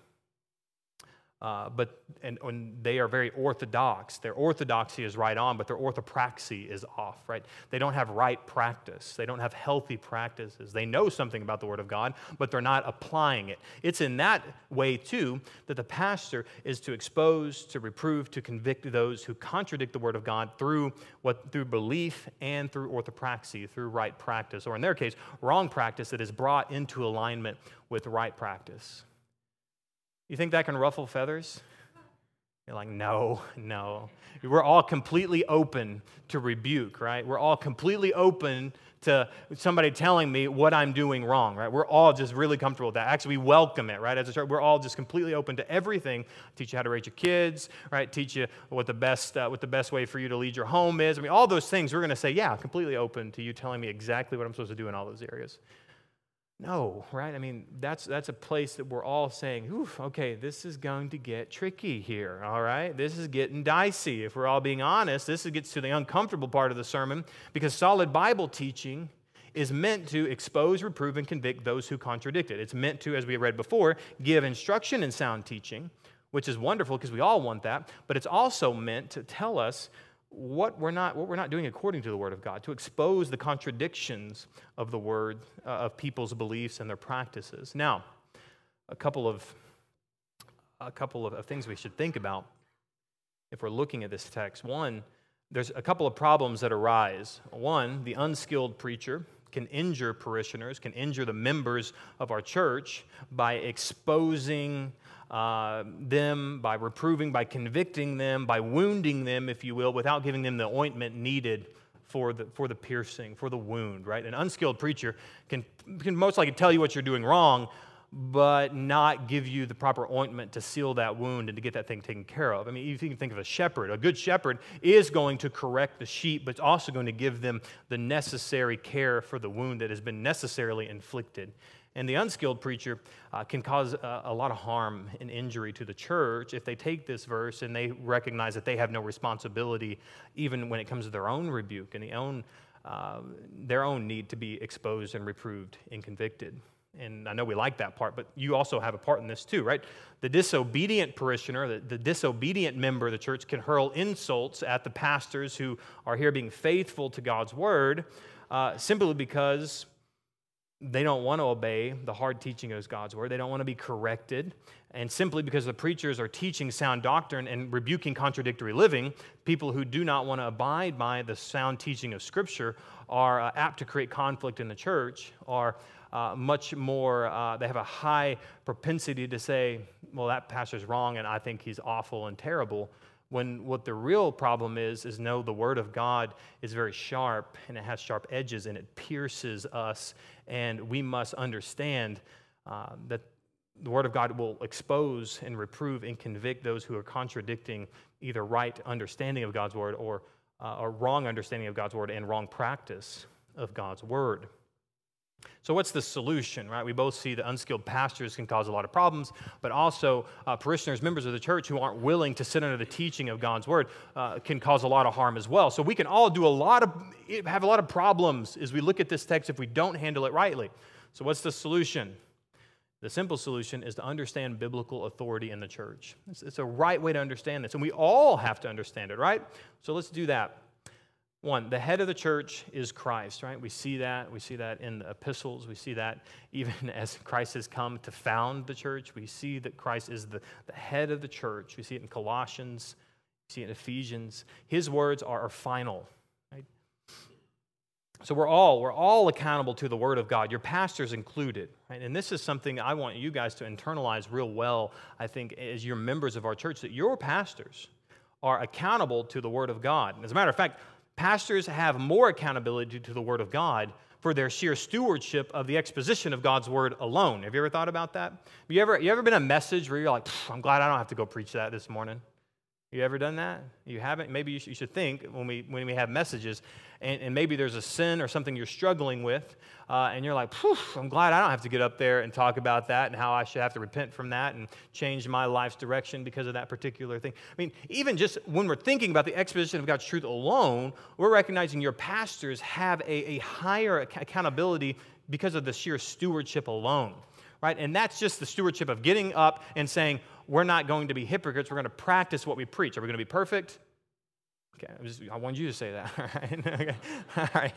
uh, but and, and, they are very orthodox. Their orthodoxy is right on, but their orthopraxy is off. Right? They don't have right practice. They don't have healthy practices. They know something about the Word of God, but they're not applying it. It's in that way too that the pastor is to expose, to reprove, to convict those who contradict the Word of God through what through belief and through orthopraxy, through right practice, or in their case, wrong practice that is brought into alignment with right practice. You think that can ruffle feathers? You're like, no, no. We're all completely open to rebuke, right? We're all completely open to somebody telling me what I'm doing wrong, right? We're all just really comfortable with that. Actually, we welcome it, right? As a church, we're all just completely open to everything. Teach you how to raise your kids, right? Teach you what the best, uh, what the best way for you to lead your home is. I mean, all those things. We're going to say, yeah, completely open to you telling me exactly what I'm supposed to do in all those areas. No, right? I mean, that's, that's a place that we're all saying, oof, okay, this is going to get tricky here, all right? This is getting dicey. If we're all being honest, this gets to the uncomfortable part of the sermon because solid Bible teaching is meant to expose, reprove, and convict those who contradict it. It's meant to, as we read before, give instruction in sound teaching, which is wonderful because we all want that, but it's also meant to tell us what we're not what we're not doing according to the word of god to expose the contradictions of the word uh, of people's beliefs and their practices. Now a couple of a couple of, of things we should think about if we're looking at this text. One there's a couple of problems that arise. One the unskilled preacher can injure parishioners can injure the members of our church by exposing uh, them, by reproving, by convicting them, by wounding them, if you will, without giving them the ointment needed for the, for the piercing, for the wound, right? An unskilled preacher can, can most likely tell you what you're doing wrong, but not give you the proper ointment to seal that wound and to get that thing taken care of. I mean, you can think of a shepherd. A good shepherd is going to correct the sheep, but it's also going to give them the necessary care for the wound that has been necessarily inflicted. And the unskilled preacher uh, can cause a, a, lot of harm and injury to the church if they take this verse and they recognize that they have no responsibility, even when it comes to their own rebuke and the own, uh, their own need to be exposed and reproved and convicted. And I know we like that part, but you also have a part in this too, right? The disobedient parishioner, the, the disobedient member of the church can hurl insults at the pastors who are here being faithful to God's word uh, simply because they don't want to obey the hard teaching of God's word. They don't want to be corrected. And simply because the preachers are teaching sound doctrine and rebuking contradictory living, people who do not want to abide by the sound teaching of Scripture are uh, apt to create conflict in the church, are uh, much more, uh, they have a high propensity to say, well, that pastor's wrong and I think he's awful and terrible. When what the real problem is, is no, the Word of God is very sharp and it has sharp edges and it pierces us, and we must understand uh, that the Word of God will expose and reprove and convict those who are contradicting either right understanding of God's Word or, uh, or wrong understanding of God's Word and wrong practice of God's Word. So, what's the solution, right? We both see that unskilled pastors can cause a lot of problems, but also uh, parishioners, members of the church who aren't willing to sit under the teaching of God's word uh, can cause a lot of harm as well. So, we can all do a lot of, have a lot of problems as we look at this text if we don't handle it rightly. So, what's the solution? The simple solution is to understand biblical authority in the church. It's, it's a right way to understand this, and we all have to understand it, right? So, let's do that. One, the head of the church is Christ, right? We see that. We see that in the epistles. We see that even as Christ has come to found the church. We see that Christ is the, the head of the church. We see it in Colossians. We see it in Ephesians. His words are our final, right? So we're all, we're all accountable to the word of God, your pastors included, right? And this is something I want you guys to internalize real well, I think, as you're members of our church, that your pastors are accountable to the word of God. And As a matter of fact, pastors have more accountability to the Word of God for their sheer stewardship of the exposition of God's Word alone. Have you ever thought about that? Have you ever, you ever been a message where you're like, I'm glad I don't have to go preach that this morning? You ever done that? You haven't? Maybe you should think when we, when we have messages, and, and maybe there's a sin or something you're struggling with, uh, and you're like, I'm glad I don't have to get up there and talk about that and how I should have to repent from that and change my life's direction because of that particular thing. I mean, even just when we're thinking about the exposition of God's truth alone, we're recognizing your pastors have a, a higher accountability because of the sheer stewardship alone right? And that's just the stewardship of getting up and saying, we're not going to be hypocrites. We're going to practice what we preach. Are we going to be perfect? Okay, I, just, I want you to say that. All right? okay. All right.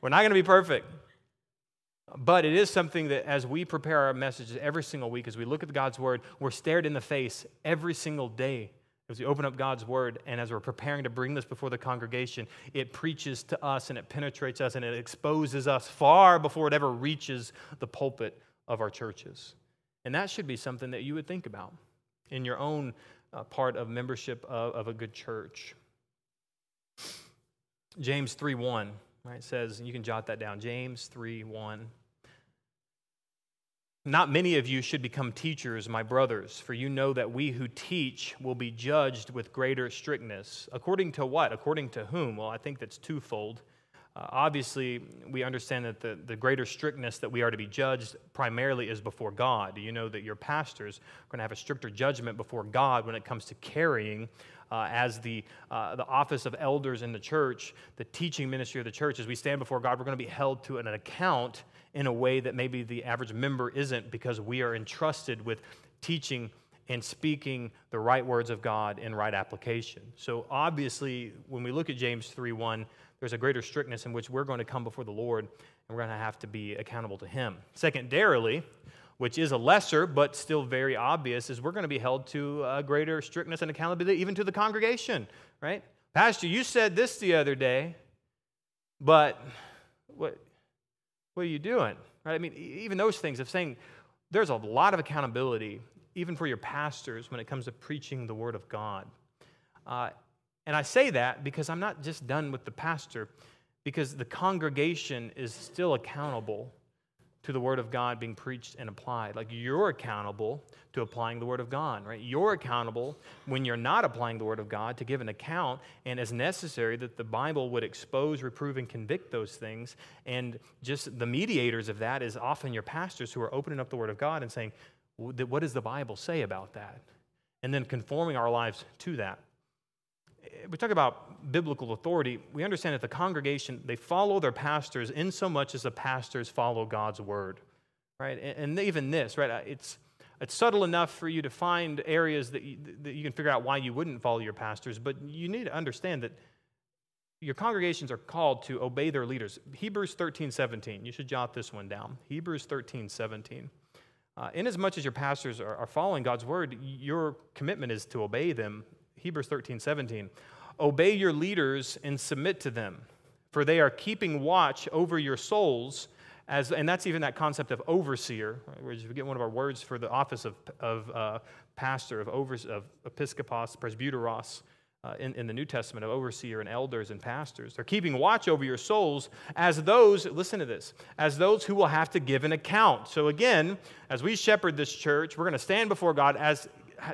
We're not going to be perfect. But it is something that as we prepare our messages every single week, as we look at God's word, we're stared in the face every single day. As we open up God's word and as we're preparing to bring this before the congregation, it preaches to us and it penetrates us and it exposes us far before it ever reaches the pulpit of our churches. And that should be something that you would think about in your own uh, part of membership of, of, a good church. James 3 1, right, says, you can jot that down. James 3 1. Not many of you should become teachers, my brothers, for you know that we who teach will be judged with greater strictness. According to what? According to whom? Well, I think that's twofold. Uh, obviously, we understand that the, the greater strictness that we are to be judged primarily is before God. You know that your pastors are going to have a stricter judgment before God when it comes to carrying, uh, as the, uh, the office of elders in the church, the teaching ministry of the church. As we stand before God, we're going to be held to an account in a way that maybe the average member isn't because we are entrusted with teaching and speaking the right words of God in right application. So obviously, when we look at James 3 1, there's a greater strictness in which we're going to come before the Lord and we're going to have to be accountable to Him. Secondarily, which is a lesser but still very obvious, is we're going to be held to a greater strictness and accountability even to the congregation, right? Pastor, you said this the other day, but what, what are you doing? Right? I mean, even those things of saying there's a lot of accountability, even for your pastors, when it comes to preaching the Word of God. Uh, and I say that because I'm not just done with the pastor, because the congregation is still accountable to the Word of God being preached and applied. Like you're accountable to applying the Word of God, right? You're accountable when you're not applying the Word of God to give an account, and as necessary that the Bible would expose, reprove, and convict those things. And just the mediators of that is often your pastors who are opening up the Word of God and saying, What does the Bible say about that? And then conforming our lives to that we talk about biblical authority, we understand that the congregation, they follow their pastors in so much as the pastors follow God's word, right? And, even this, right? Uh, it's, it's subtle enough for you to find areas that you, that you can figure out why you wouldn't follow your pastors, but you need to understand that your congregations are called to obey their leaders. Hebrews 13, 17. You should jot this one down. Hebrews 13, 17. Uh, inasmuch as your pastors are, are following God's word, your commitment is to obey them Hebrews 13, 17. Obey your leaders and submit to them, for they are keeping watch over your souls. As, and that's even that concept of overseer, where you get one of our words for the office of, of uh, pastor, of, over, of episkopos, presbyteros, uh, in, in the New Testament, of overseer and elders and pastors. They're keeping watch over your souls as those, listen to this, as those who will have to give an account. So again, as we shepherd this church, we're going to stand before God as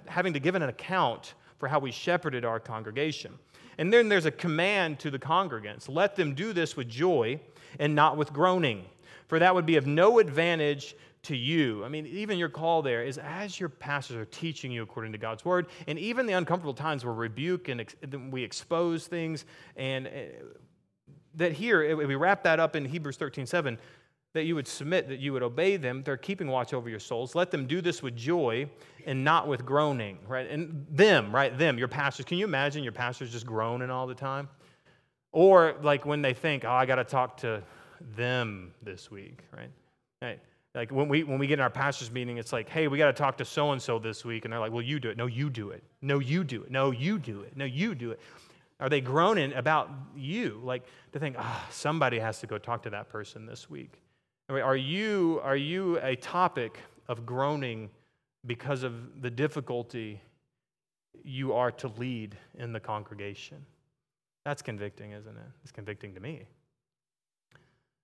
having to give an account for how we shepherded our congregation. And then there's a command to the congregants let them do this with joy and not with groaning, for that would be of no advantage to you. I mean, even your call there is as your pastors are teaching you according to God's word, and even the uncomfortable times where rebuke and we expose things, and uh, that here, we wrap that up in Hebrews 13 7 that you would submit, that you would obey them. They're keeping watch over your souls. Let them do this with joy and not with groaning, right? And them, right? Them, your pastors. Can you imagine your pastors just groaning all the time? Or like when they think, oh, I got to talk to them this week, right? right? Like when we when we get in our pastors meeting, it's like, hey, we got to talk to so and so this week, and they're like, well, you do it. No, you do it. No, you do it. No, you do it. No, you do it. Are they groaning about you? Like to think, ah, oh, somebody has to go talk to that person this week. Are you, are you a topic of groaning because of the difficulty you are to lead in the congregation? That's convicting, isn't it? It's convicting to me.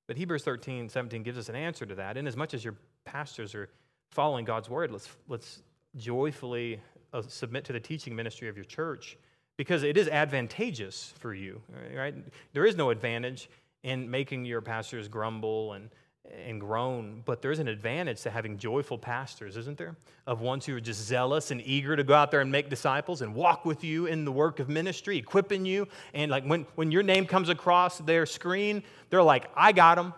But Hebrews 13, 17 gives us an answer to that. In as much as your pastors are following God's word, let's, let's joyfully uh, submit to the teaching ministry of your church because it is advantageous for you, right? There is no advantage in making your pastors grumble and and groan, but there's an advantage to having joyful pastors, isn't there? Of ones who are just zealous and eager to go out there and make disciples and walk with you in the work of ministry, equipping you. And like when, when your name comes across their screen, they're like, I got them.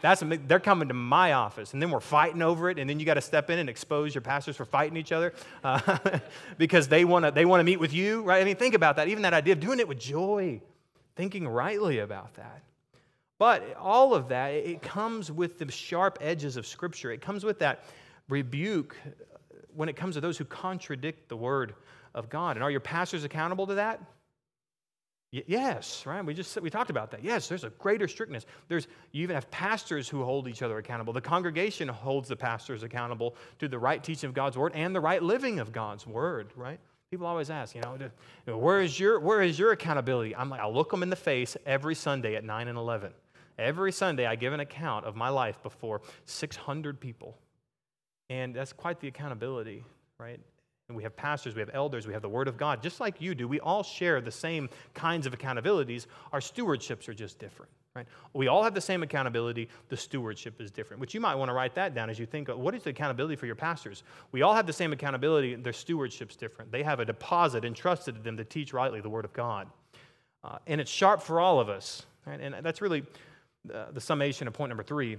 That's, they're coming to my office, and then we're fighting over it, and then you got to step in and expose your pastors for fighting each other uh, because they want to they want to meet with you, right? I mean, think about that. Even that idea of doing it with joy, thinking rightly about that. But all of that, it comes with the sharp edges of Scripture. It comes with that rebuke uh, when it comes to those who contradict the Word of God. And are your pastors accountable to that? Y- yes, right? We just we talked about that. Yes, there's a greater strictness. There's you even have pastors who hold each other accountable. The congregation holds the pastors accountable to the right teaching of God's word and the right living of God's word, right? People always ask, you know, where is your where is your accountability? I'm like, I look them in the face every Sunday at 9 and 11. Every Sunday, I give an account of my life before 600 people. And that's quite the accountability, right? And we have pastors, we have elders, we have the Word of God, just like you do. We all share the same kinds of accountabilities. Our stewardships are just different, right? We all have the same accountability. The stewardship is different, which you might want to write that down as you think, what is the accountability for your pastors? We all have the same accountability. Their stewardship's different. They have a deposit entrusted to them to teach rightly the Word of God. Uh, and it's sharp for all of us, right? And that's really uh, the summation of point number three,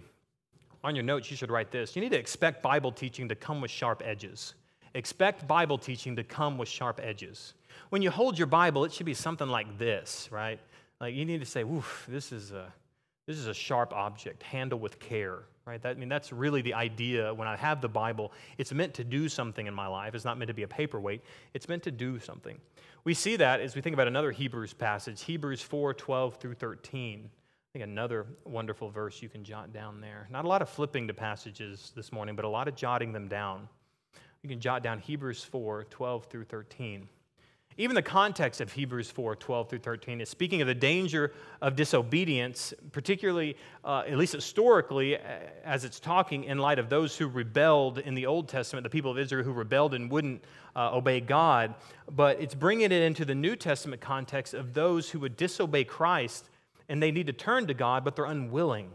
on your notes, you should write this. You need to expect Bible teaching to come with sharp edges. Expect Bible teaching to come with sharp edges. When you hold your Bible, it should be something like this, right? Like you need to say, "Oof, this is a this is a sharp object. Handle with care." Right? That, I mean, that's really the idea. When I have the Bible, it's meant to do something in my life. It's not meant to be a paperweight. It's meant to do something. We see that as we think about another Hebrews passage, Hebrews 4, 12 through 13. Think another wonderful verse you can jot down there. Not a lot of flipping to passages this morning, but a lot of jotting them down. You can jot down Hebrews 4 12 through 13. Even the context of Hebrews 4 12 through 13 is speaking of the danger of disobedience, particularly, uh, at least historically, as it's talking in light of those who rebelled in the Old Testament, the people of Israel who rebelled and wouldn't uh, obey God. But it's bringing it into the New Testament context of those who would disobey Christ and they need to turn to God, but they're unwilling.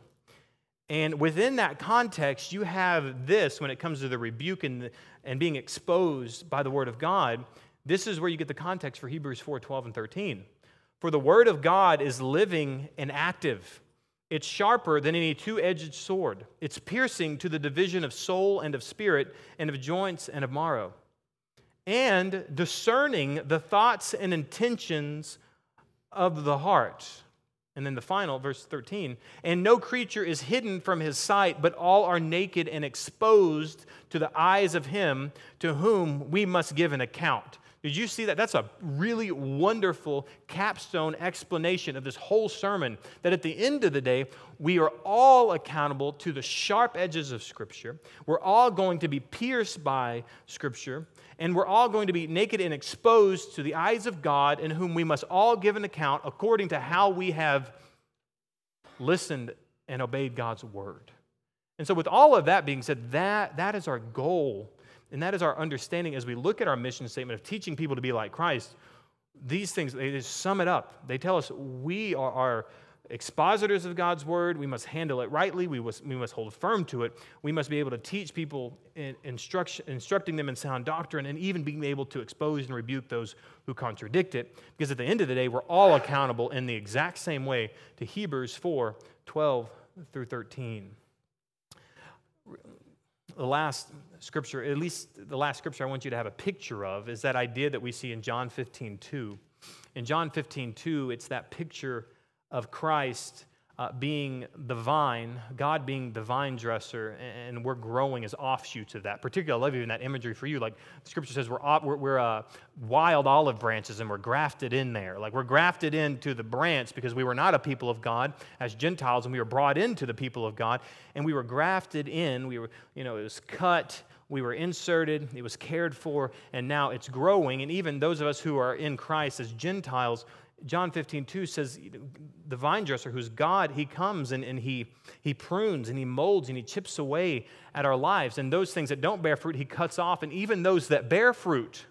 And within that context, you have this when it comes to the rebuke and, the, and being exposed by the Word of God. This is where you get the context for Hebrews 4 12 and 13. For the Word of God is living and active. It's sharper than any two edged sword. It's piercing to the division of soul and of spirit, and of joints and of marrow, and discerning the thoughts and intentions of the heart. And then the final, verse 13, and no creature is hidden from his sight, but all are naked and exposed to the eyes of him to whom we must give an account. Did you see that? That's a really wonderful capstone explanation of this whole sermon. That at the end of the day, we are all accountable to the sharp edges of Scripture. We're all going to be pierced by Scripture and we're all going to be naked and exposed to the eyes of God, in whom we must all give an account according to how we have listened and obeyed God's word. And so, with all of that being said, that, that is our goal, and that is our understanding as we look at our mission statement of teaching people to be like Christ. These things, they just sum it up. They tell us we are, are expositors of God's word. We must handle it rightly. We must, we must hold firm to it. We must be able to teach people, in, instructing them in sound doctrine, and even being able to expose and rebuke those who contradict it. Because at the end of the day, we're all accountable in the exact same way to Hebrews 4 12 through 13. The last scripture, at least the last scripture I want you to have a picture of, is that idea that we see in John 15 2. In John 15 2, it's that picture of Christ uh, being the vine, God being the vine dresser, and we're growing as offshoots of that. Particularly, I love even that imagery for you. Like the scripture says, we're, we're, we're uh, wild olive branches and we're grafted in there. Like we're grafted into the branch because we were not a people of God as Gentiles and we were brought into the people of God and we were grafted in. We were, you know, it was cut we were inserted, it was cared for, and now it's growing. And even those of us who are in Christ as Gentiles, John 15, 2 says, the vine dresser, who's God, he comes and, and he, he prunes and he molds and he chips away at our lives. And those things that don't bear fruit, he cuts off. And even those that bear fruit,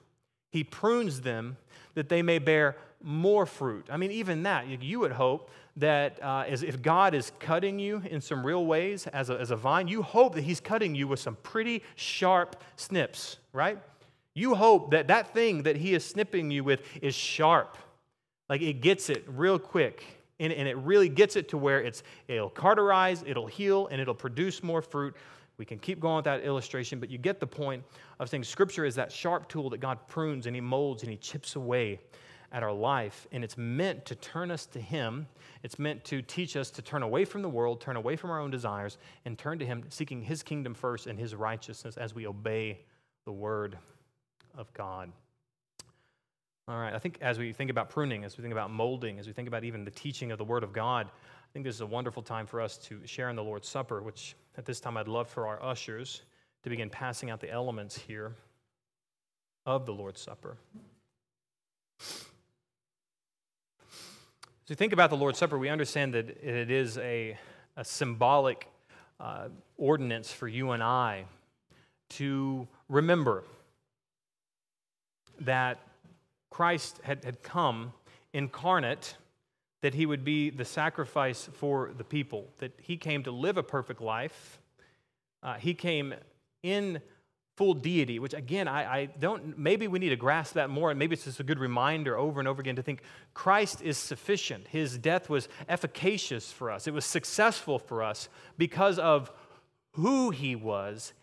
he prunes them that they may bear more fruit. I mean, even that, you would hope that uh, as if God is cutting you in some real ways as a, as a vine, you hope that he's cutting you with some pretty sharp snips, right? You hope that that thing that he is snipping you with is sharp like it gets it real quick. And, and it really gets it to where it's, it'll carterize, it'll heal, and it'll produce more fruit. We can keep going with that illustration, but you get the point of saying Scripture is that sharp tool that God prunes and He molds and He chips away at our life. And it's meant to turn us to Him. It's meant to teach us to turn away from the world, turn away from our own desires, and turn to Him, seeking His kingdom first and His righteousness as we obey the Word of God. All right, I think as we think about pruning, as we think about molding, as we think about even the teaching of the Word of God, I think this is a wonderful time for us to share in the Lord's Supper, which at this time I'd love for our ushers to begin passing out the elements here of the Lord's Supper. As we think about the Lord's Supper, we understand that it is a, a symbolic uh, ordinance for you and I to remember that Christ had, had come incarnate, that he would be the sacrifice for the people, that he came to live a perfect life. Uh, he came in full deity, which again, I, I, don't, maybe we need to grasp that more, and maybe it's just a good reminder over and over again to think Christ is sufficient. His death was efficacious for us, it was successful for us because of who he was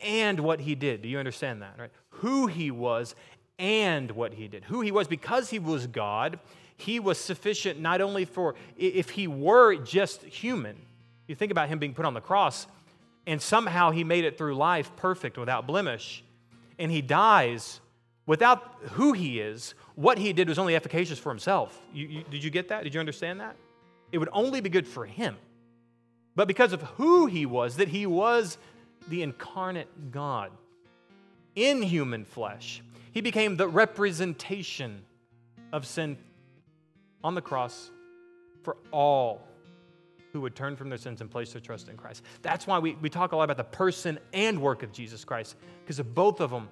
and what he did. Do you understand that, right? Who he was and what he did. Who he was, because he was God, he was sufficient not only for, if he were just human, you think about him being put on the cross, and somehow he made it through life perfect without blemish, and he dies without who he is, what he did was only efficacious for himself. You, you, did you get that? Did you understand that? It would only be good for him. But because of who he was, that he was the incarnate God in human flesh, He became the representation of sin on the cross for all who would turn from their sins and place their trust in Christ. That's why we, we talk a lot about the person and work of Jesus Christ, because both of them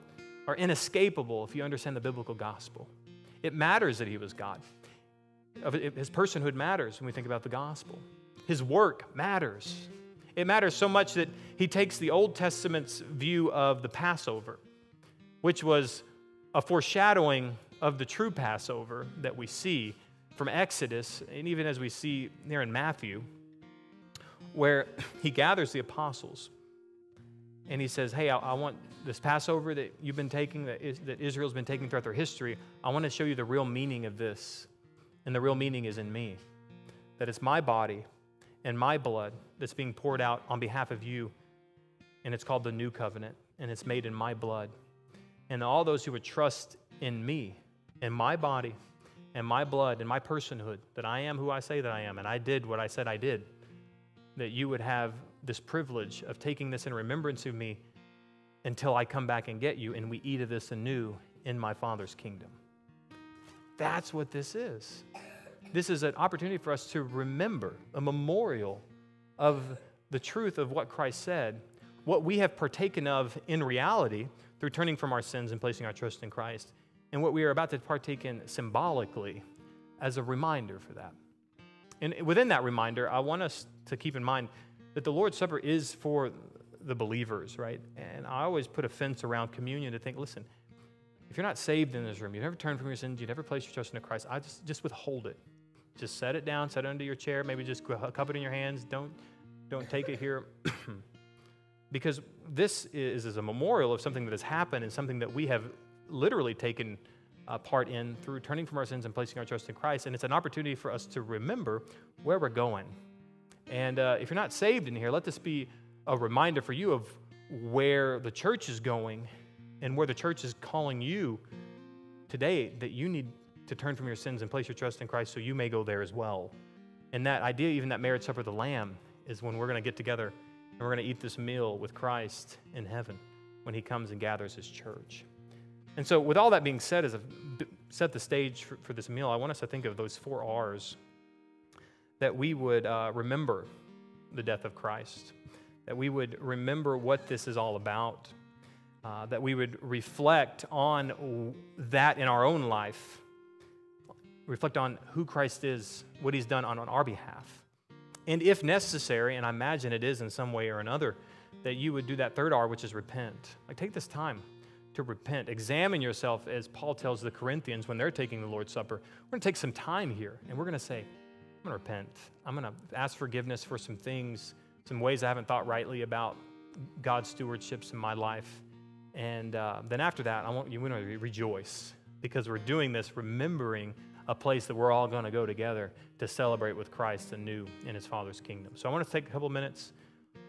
are inescapable if you understand the biblical gospel. It matters that he was God. His personhood matters when we think about the gospel. His work matters. It matters so much that he takes the Old Testament's view of the Passover, which was a foreshadowing of the true Passover that we see from Exodus, and even as we see there in Matthew, where he gathers the apostles and he says, Hey, I, I want this Passover that you've been taking, that, is, that Israel's been taking throughout their history, I want to show you the real meaning of this. And the real meaning is in me that it's my body and my blood that's being poured out on behalf of you. And it's called the new covenant, and it's made in my blood. And all those who would trust in me, in my body, and my blood, and my personhood, that I am who I say that I am, and I did what I said I did, that you would have this privilege of taking this in remembrance of me until I come back and get you, and we eat of this anew in my Father's kingdom. That's what this is. This is an opportunity for us to remember, a memorial of the truth of what Christ said, what we have partaken of in reality through turning from our sins and placing our trust in Christ, and what we are about to partake in symbolically as a reminder for that. And within that reminder, I want us to keep in mind that the Lord's Supper is for the believers, right? And I always put a fence around communion to think, listen, if you're not saved in this room, you never turn from your sins, you never place your trust in Christ, I just, just withhold it. Just set it down, set it under your chair, maybe just cup it in your hands. Don't, don't take it here. because this is, is a memorial of something that has happened and something that we have literally taken uh, part in through turning from our sins and placing our trust in Christ. And it's an opportunity for us to remember where we're going. And uh, if you're not saved in here, let this be a reminder for you of where the church is going and where the church is calling you today that you need to turn from your sins and place your trust in Christ so you may go there as well. And that idea, even that marriage supper of the Lamb, is when we're going to get together and we're going to eat this meal with Christ in heaven when he comes and gathers his church. And so, with all that being said, as I've set the stage for, for this meal, I want us to think of those four R's that we would uh, remember the death of Christ, that we would remember what this is all about, uh, that we would reflect on that in our own life, reflect on who Christ is, what he's done on, on our behalf. And if necessary, and I imagine it is in some way or another, that you would do that third R, which is repent. Like, take this time to repent. Examine yourself, as Paul tells the Corinthians when they're taking the Lord's Supper. We're going to take some time here, and we're going to say, I'm going to repent. I'm going to ask forgiveness for some things, some ways I haven't thought rightly about God's stewardships in my life. And uh, then after that, I want you to rejoice because we're doing this remembering a place that we're all going to go together to celebrate with Christ anew in his Father's kingdom. So I want to take a couple minutes.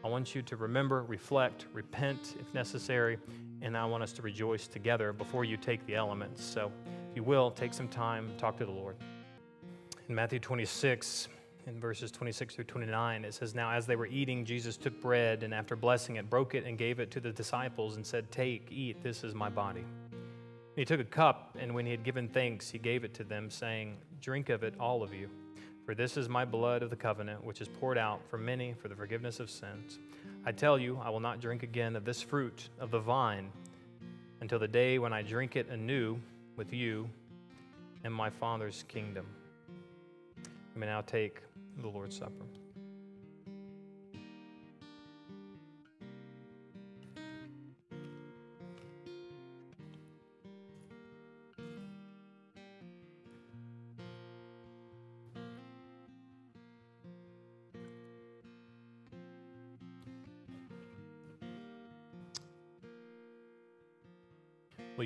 I want you to remember, reflect, repent if necessary, and I want us to rejoice together before you take the elements. So if you will, take some time, talk to the Lord. In Matthew 26, in verses 26 through 29, it says, Now as they were eating, Jesus took bread and after blessing it, broke it and gave it to the disciples and said, Take, eat, this is my body. He took a cup, and when he had given thanks, he gave it to them, saying, Drink of it, all of you, for this is my blood of the covenant, which is poured out for many for the forgiveness of sins. I tell you, I will not drink again of this fruit of the vine until the day when I drink it anew with you in my Father's kingdom. We may now take the Lord's Supper.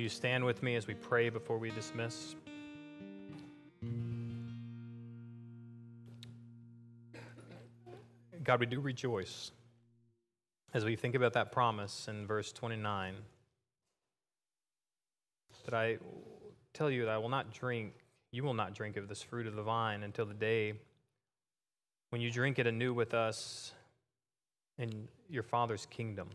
You stand with me as we pray before we dismiss? God, we do rejoice as we think about that promise in verse 29 that I tell you that I will not drink, you will not drink of this fruit of the vine until the day when you drink it anew with us in your Father's kingdom.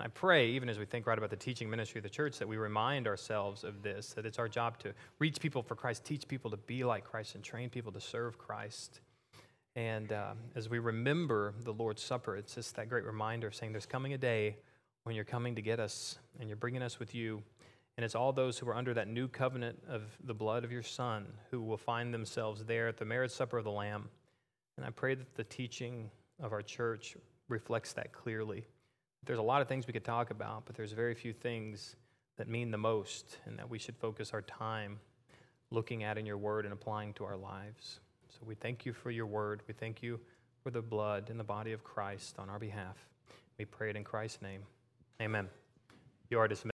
And I pray, even as we think right about the teaching ministry of the church, that we remind ourselves of this, that it's our job to reach people for Christ, teach people to be like Christ, and train people to serve Christ. And uh, as we remember the Lord's Supper, it's just that great reminder of saying there's coming a day when you're coming to get us and you're bringing us with you. And it's all those who are under that new covenant of the blood of your Son who will find themselves there at the marriage supper of the Lamb. And I pray that the teaching of our church reflects that clearly. There's a lot of things we could talk about, but there's very few things that mean the most and that we should focus our time looking at in your word and applying to our lives. So we thank you for your word. We thank you for the blood and the body of Christ on our behalf. We pray it in Christ's name. Amen. You are dismissed.